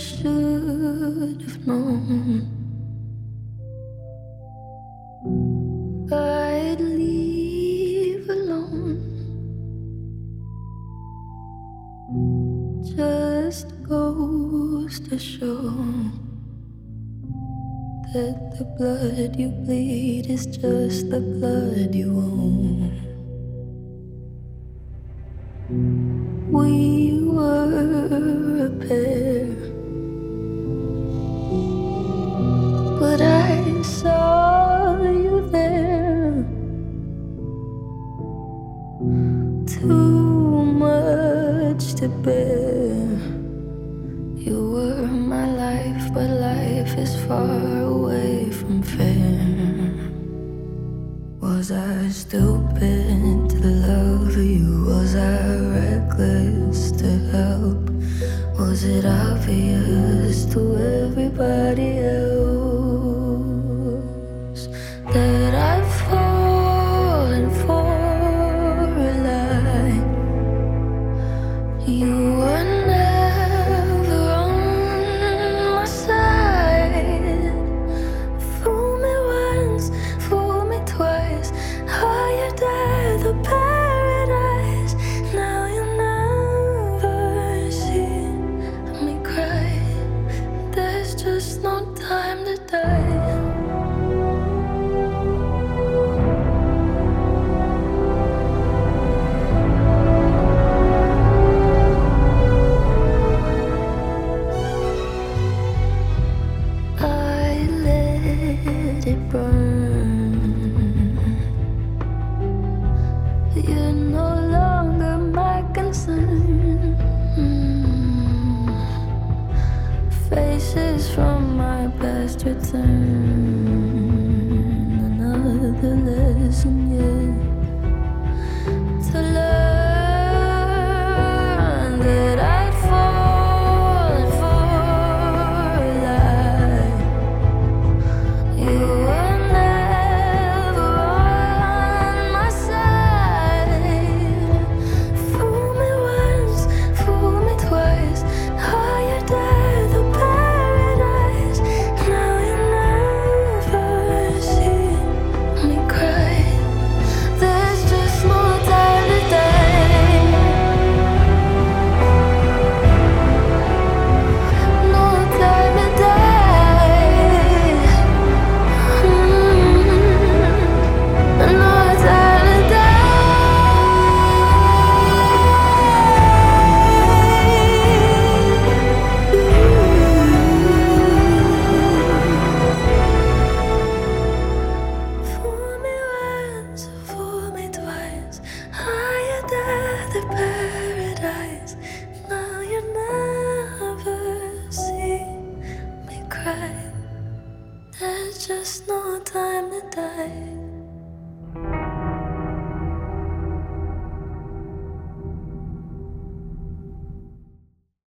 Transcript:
should have known. I'd leave alone. Just goes to show that the blood you bleed is just the blood you own.